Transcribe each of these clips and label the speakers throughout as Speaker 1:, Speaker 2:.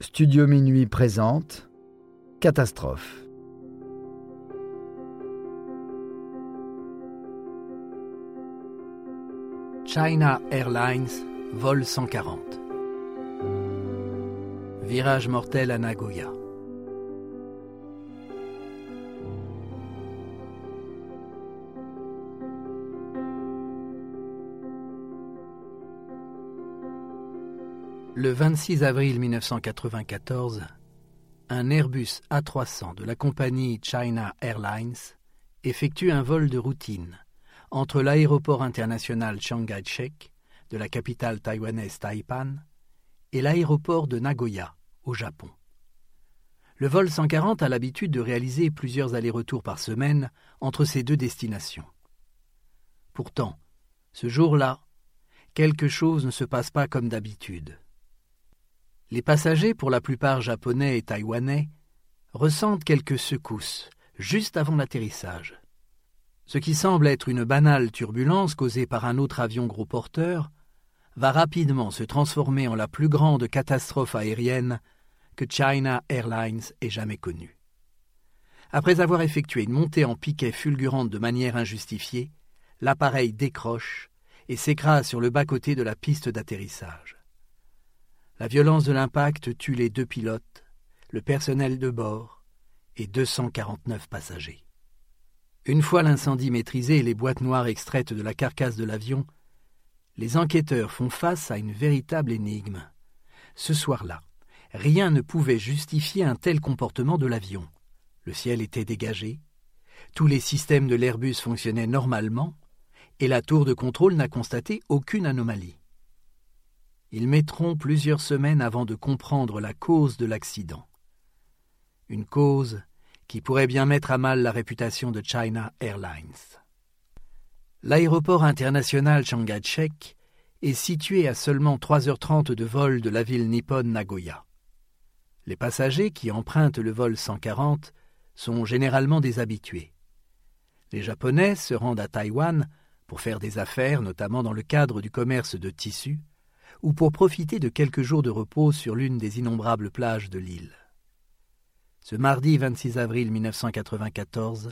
Speaker 1: Studio Minuit présente Catastrophe.
Speaker 2: China Airlines, vol 140. Virage mortel à Nagoya. Le 26 avril 1994, un Airbus A300 de la compagnie China Airlines effectue un vol de routine entre l'aéroport international Chiang Kai-shek de la capitale taïwanaise Taipan et l'aéroport de Nagoya au Japon. Le vol 140 a l'habitude de réaliser plusieurs allers-retours par semaine entre ces deux destinations. Pourtant, ce jour-là, quelque chose ne se passe pas comme d'habitude. Les passagers, pour la plupart japonais et taïwanais, ressentent quelques secousses juste avant l'atterrissage. Ce qui semble être une banale turbulence causée par un autre avion gros porteur va rapidement se transformer en la plus grande catastrophe aérienne que China Airlines ait jamais connue. Après avoir effectué une montée en piquet fulgurante de manière injustifiée, l'appareil décroche et s'écrase sur le bas-côté de la piste d'atterrissage. La violence de l'impact tue les deux pilotes, le personnel de bord et 249 passagers. Une fois l'incendie maîtrisé et les boîtes noires extraites de la carcasse de l'avion, les enquêteurs font face à une véritable énigme. Ce soir-là, rien ne pouvait justifier un tel comportement de l'avion. Le ciel était dégagé, tous les systèmes de l'Airbus fonctionnaient normalement, et la tour de contrôle n'a constaté aucune anomalie. Ils mettront plusieurs semaines avant de comprendre la cause de l'accident. Une cause qui pourrait bien mettre à mal la réputation de China Airlines. L'aéroport international Chiang est situé à seulement 3h30 de vol de la ville nippone Nagoya. Les passagers qui empruntent le vol 140 sont généralement des habitués. Les Japonais se rendent à Taïwan pour faire des affaires, notamment dans le cadre du commerce de tissus, ou pour profiter de quelques jours de repos sur l'une des innombrables plages de l'île. Ce mardi 26 avril 1994,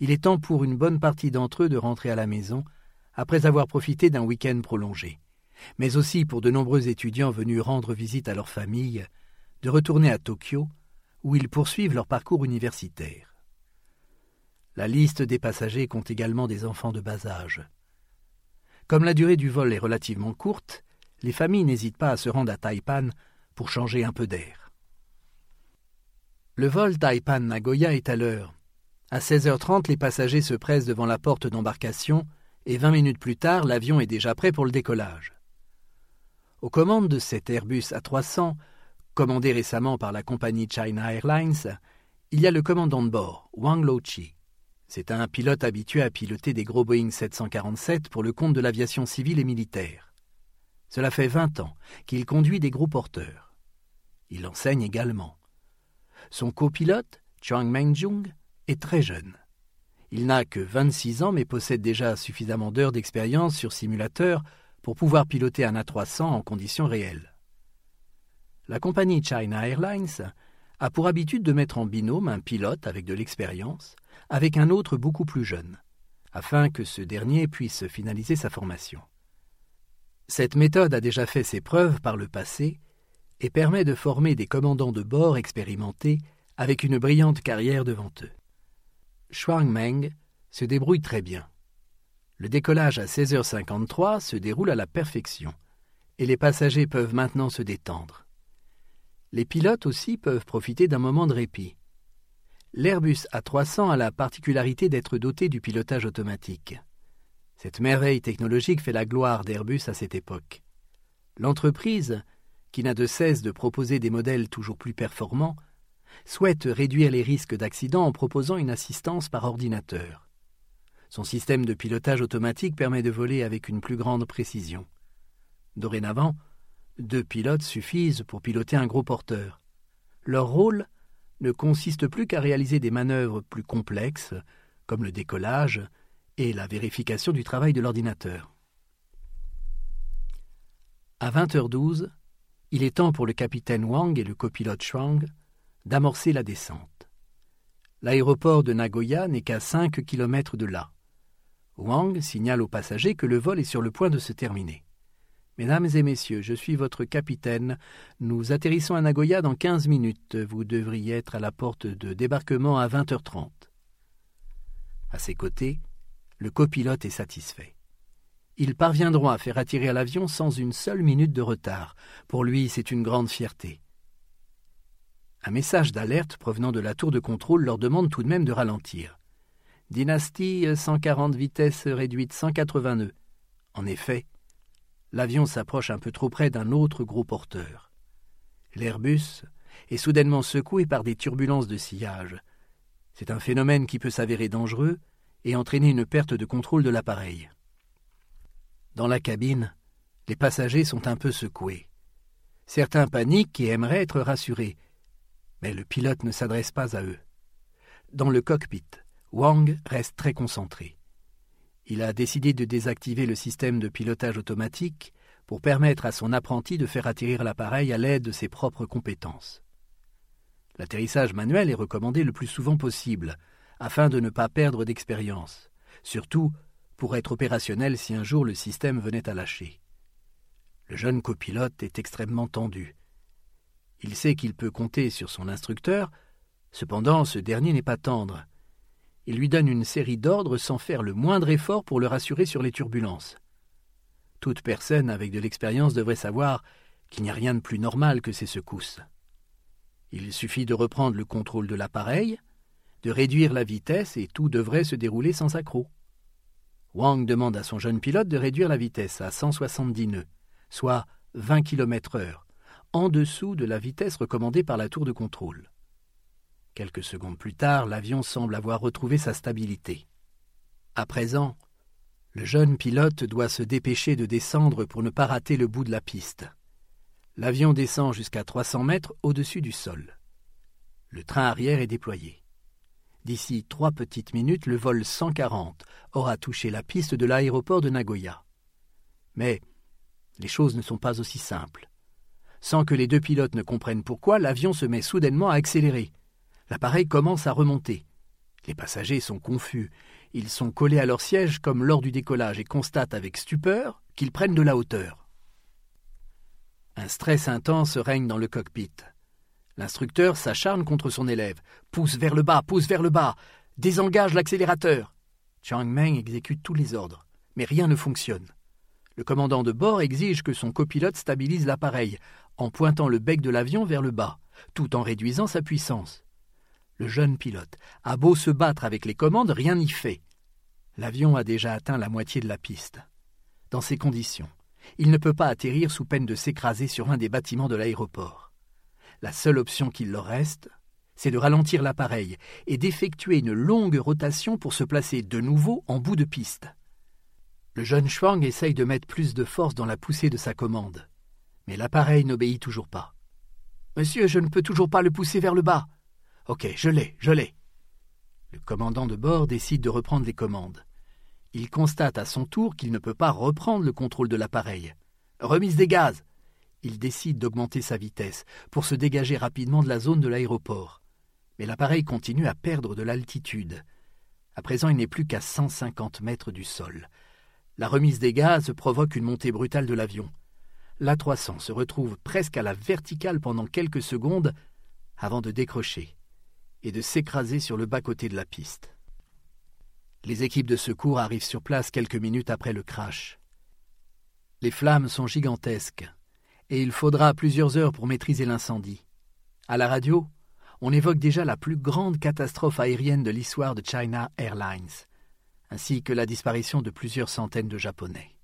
Speaker 2: il est temps pour une bonne partie d'entre eux de rentrer à la maison après avoir profité d'un week-end prolongé, mais aussi pour de nombreux étudiants venus rendre visite à leur famille de retourner à Tokyo où ils poursuivent leur parcours universitaire. La liste des passagers compte également des enfants de bas âge. Comme la durée du vol est relativement courte, les familles n'hésitent pas à se rendre à Taipan pour changer un peu d'air. Le vol Taipan-Nagoya est à l'heure. À 16h30, les passagers se pressent devant la porte d'embarcation et 20 minutes plus tard, l'avion est déjà prêt pour le décollage. Aux commandes de cet Airbus A300, commandé récemment par la compagnie China Airlines, il y a le commandant de bord, Wang Lo-chi. C'est un pilote habitué à piloter des gros Boeing 747 pour le compte de l'aviation civile et militaire. Cela fait vingt ans qu'il conduit des gros porteurs. Il enseigne également. Son copilote, Chuang Mengjung, est très jeune. Il n'a que 26 ans mais possède déjà suffisamment d'heures d'expérience sur simulateur pour pouvoir piloter un A300 en conditions réelles. La compagnie China Airlines a pour habitude de mettre en binôme un pilote avec de l'expérience avec un autre beaucoup plus jeune, afin que ce dernier puisse finaliser sa formation. Cette méthode a déjà fait ses preuves par le passé et permet de former des commandants de bord expérimentés avec une brillante carrière devant eux. Shuang Meng se débrouille très bien. Le décollage à 16h53 se déroule à la perfection et les passagers peuvent maintenant se détendre. Les pilotes aussi peuvent profiter d'un moment de répit. L'Airbus A300 a la particularité d'être doté du pilotage automatique. Cette merveille technologique fait la gloire d'Airbus à cette époque. L'entreprise, qui n'a de cesse de proposer des modèles toujours plus performants, souhaite réduire les risques d'accident en proposant une assistance par ordinateur. Son système de pilotage automatique permet de voler avec une plus grande précision. Dorénavant, deux pilotes suffisent pour piloter un gros porteur. Leur rôle ne consiste plus qu'à réaliser des manœuvres plus complexes, comme le décollage, et la vérification du travail de l'ordinateur. À 20h12, Il est temps pour le capitaine Wang et le copilote Chuang d'amorcer la descente. L'aéroport de Nagoya n'est qu'à 5 kilomètres de là. Wang signale aux passagers que le vol est sur le point de se terminer. Mesdames et messieurs, je suis votre capitaine. Nous atterrissons à Nagoya dans quinze minutes. Vous devriez être à la porte de débarquement à vingt heures trente. À ses côtés, le copilote est satisfait. Ils parviendront à faire attirer l'avion sans une seule minute de retard. Pour lui, c'est une grande fierté. Un message d'alerte provenant de la tour de contrôle leur demande tout de même de ralentir. Dynastie 140 vitesse réduite 180 nœuds. En effet, l'avion s'approche un peu trop près d'un autre gros porteur. L'Airbus est soudainement secoué par des turbulences de sillage. C'est un phénomène qui peut s'avérer dangereux et entraîner une perte de contrôle de l'appareil. Dans la cabine, les passagers sont un peu secoués. Certains paniquent et aimeraient être rassurés, mais le pilote ne s'adresse pas à eux. Dans le cockpit, Wang reste très concentré. Il a décidé de désactiver le système de pilotage automatique pour permettre à son apprenti de faire atterrir l'appareil à l'aide de ses propres compétences. L'atterrissage manuel est recommandé le plus souvent possible, afin de ne pas perdre d'expérience, surtout pour être opérationnel si un jour le système venait à lâcher. Le jeune copilote est extrêmement tendu. Il sait qu'il peut compter sur son instructeur, cependant ce dernier n'est pas tendre, il lui donne une série d'ordres sans faire le moindre effort pour le rassurer sur les turbulences. Toute personne avec de l'expérience devrait savoir qu'il n'y a rien de plus normal que ces secousses. Il suffit de reprendre le contrôle de l'appareil, de réduire la vitesse et tout devrait se dérouler sans accroc. Wang demande à son jeune pilote de réduire la vitesse à 170 nœuds, soit 20 km heure, en dessous de la vitesse recommandée par la tour de contrôle. Quelques secondes plus tard, l'avion semble avoir retrouvé sa stabilité. À présent, le jeune pilote doit se dépêcher de descendre pour ne pas rater le bout de la piste. L'avion descend jusqu'à 300 mètres au-dessus du sol. Le train arrière est déployé. D'ici trois petites minutes, le vol 140 aura touché la piste de l'aéroport de Nagoya. Mais les choses ne sont pas aussi simples. Sans que les deux pilotes ne comprennent pourquoi, l'avion se met soudainement à accélérer. L'appareil commence à remonter. Les passagers sont confus. Ils sont collés à leur siège comme lors du décollage et constatent avec stupeur qu'ils prennent de la hauteur. Un stress intense règne dans le cockpit. L'instructeur s'acharne contre son élève. Pousse vers le bas, pousse vers le bas. Désengage l'accélérateur. Chiang Meng exécute tous les ordres, mais rien ne fonctionne. Le commandant de bord exige que son copilote stabilise l'appareil en pointant le bec de l'avion vers le bas, tout en réduisant sa puissance. Le jeune pilote a beau se battre avec les commandes, rien n'y fait. L'avion a déjà atteint la moitié de la piste. Dans ces conditions, il ne peut pas atterrir sous peine de s'écraser sur un des bâtiments de l'aéroport. La seule option qu'il leur reste, c'est de ralentir l'appareil et d'effectuer une longue rotation pour se placer de nouveau en bout de piste. Le jeune Schwang essaye de mettre plus de force dans la poussée de sa commande, mais l'appareil n'obéit toujours pas. Monsieur, je ne peux toujours pas le pousser vers le bas. Ok, je l'ai, je l'ai. Le commandant de bord décide de reprendre les commandes. Il constate à son tour qu'il ne peut pas reprendre le contrôle de l'appareil. Remise des gaz. Il décide d'augmenter sa vitesse pour se dégager rapidement de la zone de l'aéroport. Mais l'appareil continue à perdre de l'altitude. À présent, il n'est plus qu'à 150 mètres du sol. La remise des gaz provoque une montée brutale de l'avion. L'A300 se retrouve presque à la verticale pendant quelques secondes avant de décrocher et de s'écraser sur le bas-côté de la piste. Les équipes de secours arrivent sur place quelques minutes après le crash. Les flammes sont gigantesques, et il faudra plusieurs heures pour maîtriser l'incendie. À la radio, on évoque déjà la plus grande catastrophe aérienne de l'histoire de China Airlines, ainsi que la disparition de plusieurs centaines de Japonais.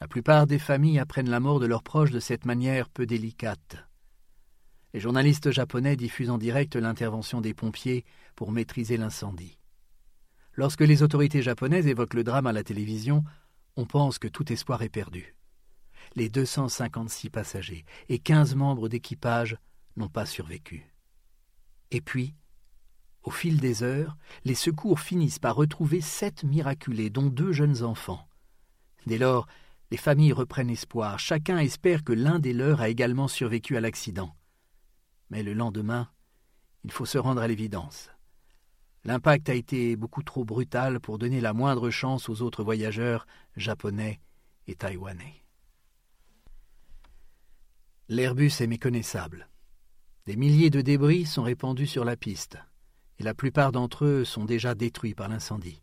Speaker 2: La plupart des familles apprennent la mort de leurs proches de cette manière peu délicate. Les journalistes japonais diffusent en direct l'intervention des pompiers pour maîtriser l'incendie. Lorsque les autorités japonaises évoquent le drame à la télévision, on pense que tout espoir est perdu. Les 256 passagers et 15 membres d'équipage n'ont pas survécu. Et puis, au fil des heures, les secours finissent par retrouver sept miraculés, dont deux jeunes enfants. Dès lors, Les familles reprennent espoir, chacun espère que l'un des leurs a également survécu à l'accident. Mais le lendemain, il faut se rendre à l'évidence. L'impact a été beaucoup trop brutal pour donner la moindre chance aux autres voyageurs japonais et taïwanais. L'Airbus est méconnaissable. Des milliers de débris sont répandus sur la piste, et la plupart d'entre eux sont déjà détruits par l'incendie.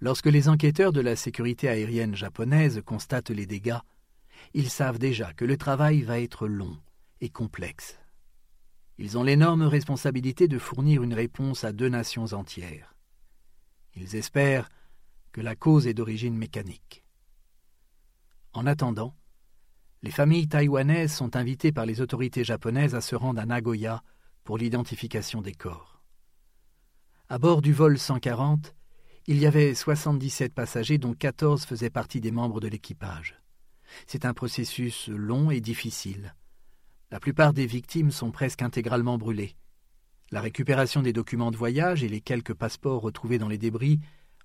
Speaker 2: Lorsque les enquêteurs de la sécurité aérienne japonaise constatent les dégâts, ils savent déjà que le travail va être long et complexe. Ils ont l'énorme responsabilité de fournir une réponse à deux nations entières. Ils espèrent que la cause est d'origine mécanique. En attendant, les familles taïwanaises sont invitées par les autorités japonaises à se rendre à Nagoya pour l'identification des corps. À bord du vol 140, il y avait 77 passagers dont 14 faisaient partie des membres de l'équipage. C'est un processus long et difficile. La plupart des victimes sont presque intégralement brûlées. La récupération des documents de voyage et les quelques passeports retrouvés dans les débris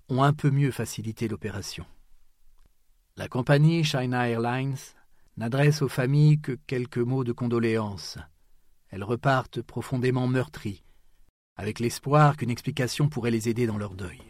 Speaker 2: ont un peu mieux facilité l'opération. La compagnie China Airlines n'adresse aux familles que quelques mots de condoléances. Elles repartent profondément meurtries, avec l'espoir qu'une explication pourrait les aider dans leur deuil.